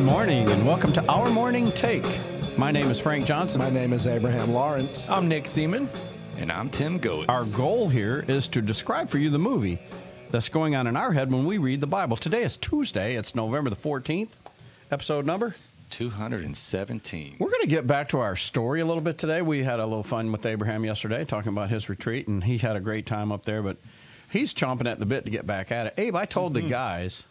Good morning and welcome to Our Morning Take. My name is Frank Johnson. My name is Abraham Lawrence. I'm Nick Seaman. And I'm Tim Goetz. Our goal here is to describe for you the movie that's going on in our head when we read the Bible. Today is Tuesday, it's November the 14th. Episode number? 217. We're going to get back to our story a little bit today. We had a little fun with Abraham yesterday talking about his retreat, and he had a great time up there, but he's chomping at the bit to get back at it. Abe, I told the mm-hmm. guys,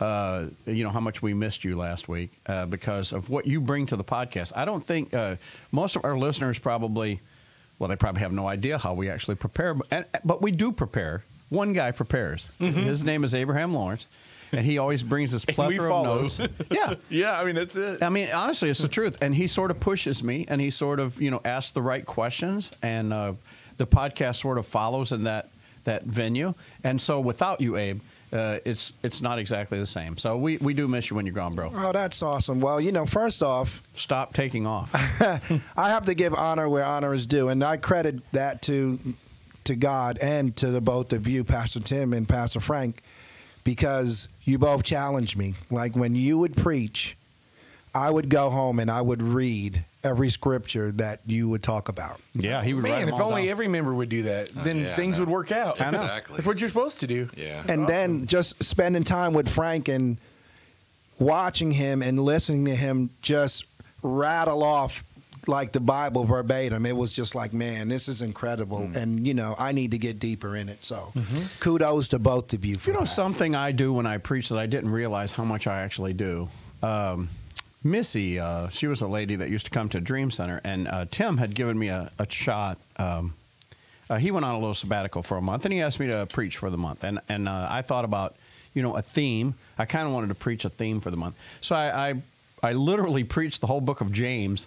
uh, you know, how much we missed you last week uh, because of what you bring to the podcast. I don't think uh, most of our listeners probably, well, they probably have no idea how we actually prepare, but, and, but we do prepare. One guy prepares. His name is Abraham Lawrence, and he always brings this plethora of notes. Yeah, Yeah, I mean that's it. I mean, honestly, it's the truth. And he sort of pushes me, and he sort of, you know, asks the right questions, and uh, the podcast sort of follows in that that venue. And so, without you, Abe, uh, it's it's not exactly the same. So we we do miss you when you're gone, bro. Oh, that's awesome. Well, you know, first off, Stop taking off. I have to give honor where honor is due, and I credit that to to God and to the both of you, Pastor Tim and Pastor Frank, because you both challenged me. Like when you would preach, I would go home and I would read every scripture that you would talk about. Yeah, he would write Man, them if all only down. every member would do that, then yeah, things would work out. Exactly. That's what you're supposed to do. Yeah. and then just spending time with Frank and watching him and listening to him just rattle off like the Bible verbatim. It was just like, man, this is incredible. Mm. And, you know, I need to get deeper in it. So kudos to both of you for You know that. something I do when I preach that I didn't realize how much I actually do. Um, Missy, uh, she was a lady that used to come to Dream Center, and uh, Tim had given me a, a shot. Um, uh, he went on a little sabbatical for a month, and he asked me to preach for the month. And and uh, I thought about, you know, a theme. I kind of wanted to preach a theme for the month, so I, I I literally preached the whole book of James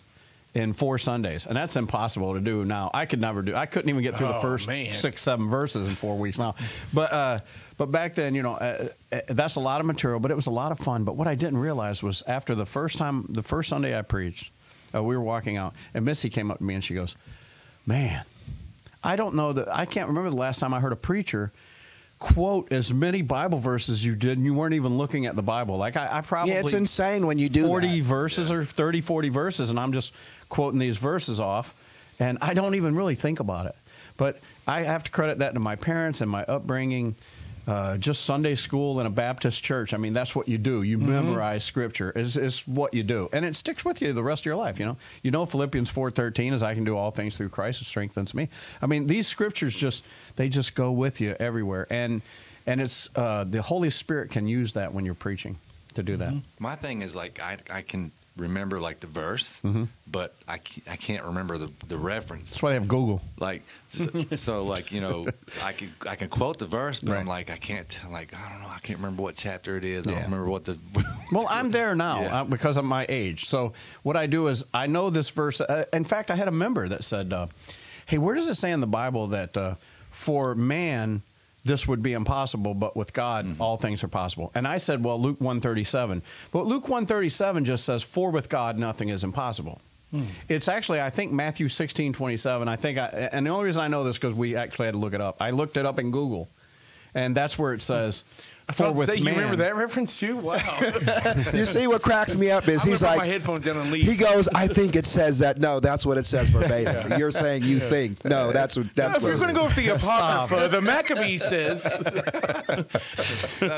in four Sundays, and that's impossible to do now. I could never do. I couldn't even get through the Oh, first man. six, seven verses in four weeks now. But uh, but back then, you know, uh, uh, that's a lot of material, but it was a lot of fun. But what I didn't realize was after the first time, the first Sunday I preached, uh, we were walking out, and Missy came up to me and she goes, "Man, I don't know that I can't remember the last time I heard a preacher." Quote as many Bible verses you did, and you weren't even looking at the Bible. Like I, I probably yeah, it's insane when you do 40 that. verses or 30, 40 verses, and I'm just quoting these verses off, and I don't even really think about it. But I have to credit that to my parents and my upbringing, uh, just Sunday school in a Baptist church. I mean, that's what you do. You memorize Scripture. Is is what you do, and it sticks with you the rest of your life. You know, you know Philippians four thirteen is I can do all things through Christ who strengthens me. I mean, these scriptures just they just go with you everywhere, and and it's uh, the Holy Spirit can use that when you're preaching to do that. My thing is like I, I can remember like the verse, Mm-hmm. but I, ca- I can't remember the, the reference. That's why they have Google. Like so, so like you know I can I can quote the verse, but Right. I'm like I can't tell like I don't know I can't remember what chapter it is. I don't remember what the. Well, I'm there now Yeah. uh, because of my age. So what I do is I know this verse. Uh, in fact, I had a member that said, uh, "Hey, where does it say in the Bible that uh, for man this would be impossible, but with God mm-hmm. all things are possible?" And I said, "Well, Luke 137." But Luke 137 just says, "For with God nothing is impossible." Hmm. It's actually, I think, Matthew 16, 27. I think, I, and the only reason I know this because we actually had to look it up. I looked it up in Google, and that's where it says, I "For with say, you remember that reference too? Wow. You see what cracks me up is I'm he's put like, my headphones down and leave. he goes, I think it says that. No, that's what it says verbatim. You're saying you think. No, that's what that's if what we're going to go with the Apocrypha, the Maccabee says.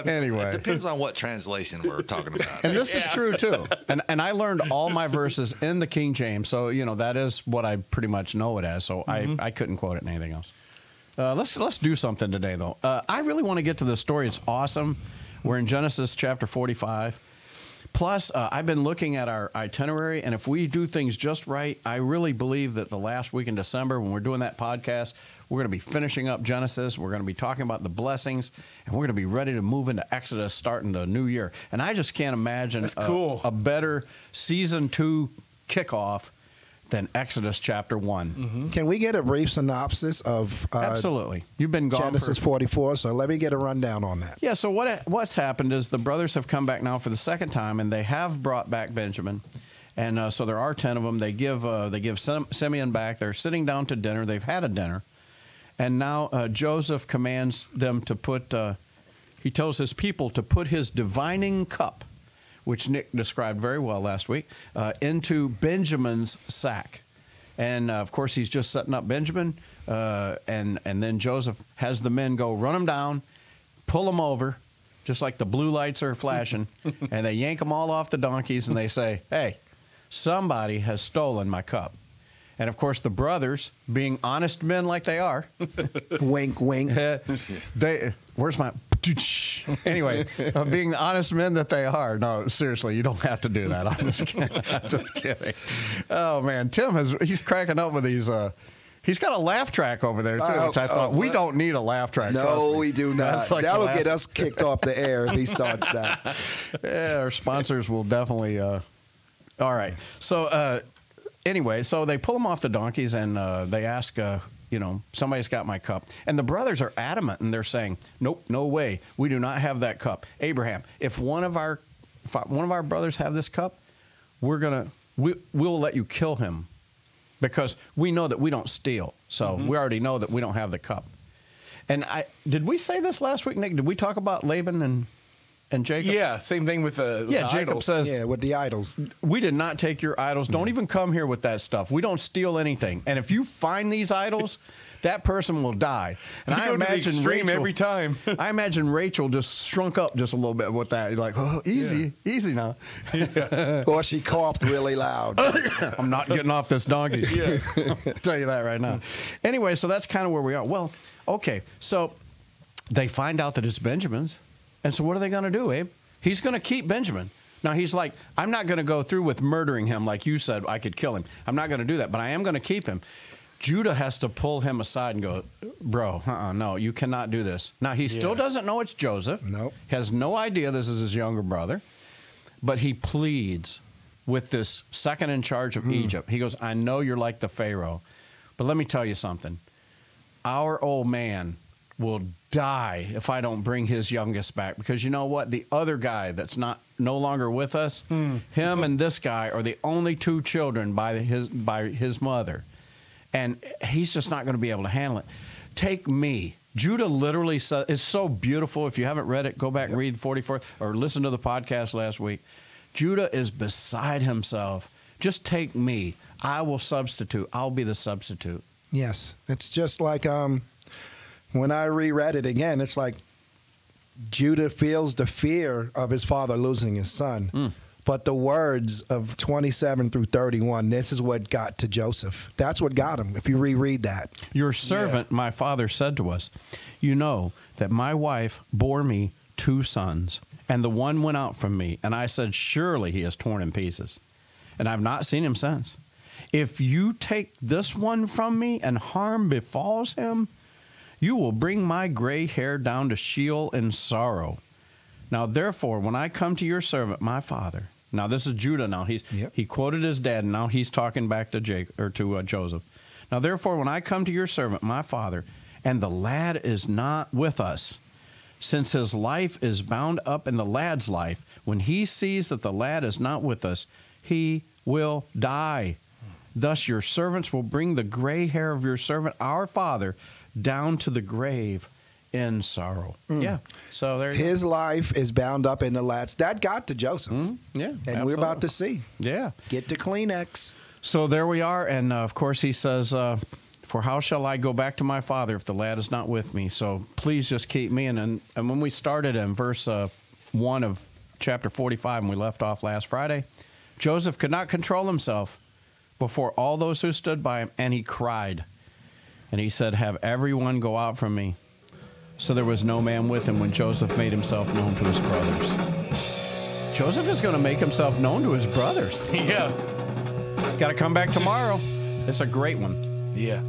Anyway. It depends on what translation we're talking about. And this is true too. And and I learned all my verses in the King James, so you know that is what I pretty much know it as. So I, mm-hmm. I couldn't quote it in anything else. Uh, let's let's do something today though. Uh, I really want to get to this story. It's awesome. We're in Genesis chapter forty-five. Plus, uh, I've been looking at our itinerary, and if we do things just right, I really believe that the last week in December, when we're doing that podcast, we're going to be finishing up Genesis. We're going to be talking about the blessings, and we're going to be ready to move into Exodus starting the new year. And I just can't imagine That's a, cool. a better season two kickoff than Exodus chapter one. Can we get a brief synopsis of uh, Absolutely, you've been gone Genesis for 44? So let me get a rundown on that. Yeah. So what what's happened is the brothers have come back now for the second time, and they have brought back Benjamin, and uh, so there are ten of them. They give uh, they give Simeon back. They're sitting down to dinner. They've had a dinner, and now uh, Joseph commands them to put. Uh, he tells his people to put his divining cup, which Nick described very well last week, uh, into Benjamin's sack. And uh, of course, he's just setting up Benjamin. Uh, and, and then Joseph has the men go run him down, pull him over, just like the blue lights are flashing, and they yank them all off the donkeys and they say, Hey, somebody has stolen my cup. And of course, the brothers, being honest men like they are, wink, wink. they where's my anyway uh, being the honest men that they are no seriously you don't have to do that i'm just kidding, I'm just kidding. oh man tim has he's cracking up with these uh He's got a laugh track over there too, Oh, which I oh, thought we what? don't need a laugh track. No, we do not. like That'll get us kicked off the air if he starts that. yeah, our sponsors will definitely. Uh, all right. So uh, anyway, so they pull them off the donkeys and uh, they ask, uh, you know, somebody's got my cup, and the brothers are adamant and they're saying, nope, no way, we do not have that cup. Abraham, if one of our one of our brothers have this cup, we're gonna we we'll let you kill him because we know that we don't steal. So mm-hmm. we already know that we don't have the cup. And I did we say this last week, Nick? Did we talk about Laban and and Jacob? Yeah, same thing with uh, the Yeah, the Jacob idols. says, Yeah, with the idols. We did not take your idols. Don't even come here with that stuff. We don't steal anything. And if you find these idols, that person will die. And You I go to the imagine Rachel, every time. I imagine Rachel just shrunk up just a little bit with that. You're like, oh, easy, easy now. Or she coughed really loud. I'm not getting off this donkey. Yeah. I'll tell you that right now. Anyway, so that's kind of where we are. Well, okay. So they find out that it's Benjamin's. And so what are they going to do, Abe? He's going to keep Benjamin. Now he's like, I'm not going to go through with murdering him like you said I could kill him. I'm not going to do that, but I am going to keep him. Judah has to pull him aside and go, bro, uh-uh, no, you cannot do this. Now he still Yeah. doesn't know it's Joseph. No. Nope. Has no idea this is his younger brother but he pleads with this second in charge of hmm. Egypt. He goes, I know you're like the Pharaoh, but let me tell you something. Our old man will die if I don't bring his youngest back because you know what? The other guy that's not no longer with us, him and this guy are the only two children by his by his mother. And he's just not going to be able to handle it. Take me. Judah literally says, is so beautiful. If you haven't read it, go back and read 44th or listen to the podcast last week. Judah is beside himself. Just take me. I will substitute. I'll be the substitute. Yes, it's just like um, when I reread it again. It's like Judah feels the fear of his father losing his son, hmm. but the words of twenty-seven through thirty-one. This is what got to Joseph. That's what got him. If you reread that, Your servant, my father, said to us, You know that my wife bore me two sons, and the one went out from me. And I said, Surely he is torn in pieces. And I've not seen him since. If you take this one from me and harm befalls him, you will bring my gray hair down to Sheol in sorrow. Now, therefore, when I come to your servant, my father, now this is Judah. Now he's Yep. he quoted his dad, and now he's talking back to Jake or to uh, Joseph. Now, therefore, when I come to your servant, my father, and the lad is not with us, since his life is bound up in the lad's life, when he sees that the lad is not with us, he will die. Thus, your servants will bring the gray hair of your servant, our father, down to the grave in sorrow. Yeah. So there his life is bound up in the lad's. That got to Joseph, Mhm. Yeah. and we're about to see. Yeah. Get to Kleenex. So there we are, and uh, of course he says, uh, "For how shall I go back to my father if the lad is not with me? So please just keep me." And and, and when we started in verse uh, one of chapter forty-five, and we left off last Friday, Joseph could not control himself before all those who stood by him, and he cried, and he said, "Have everyone go out from me." So there was no man with him when Joseph made himself known to his brothers. Joseph is going to make himself known to his brothers. Yeah. Got to come back tomorrow. It's a great one. Yeah.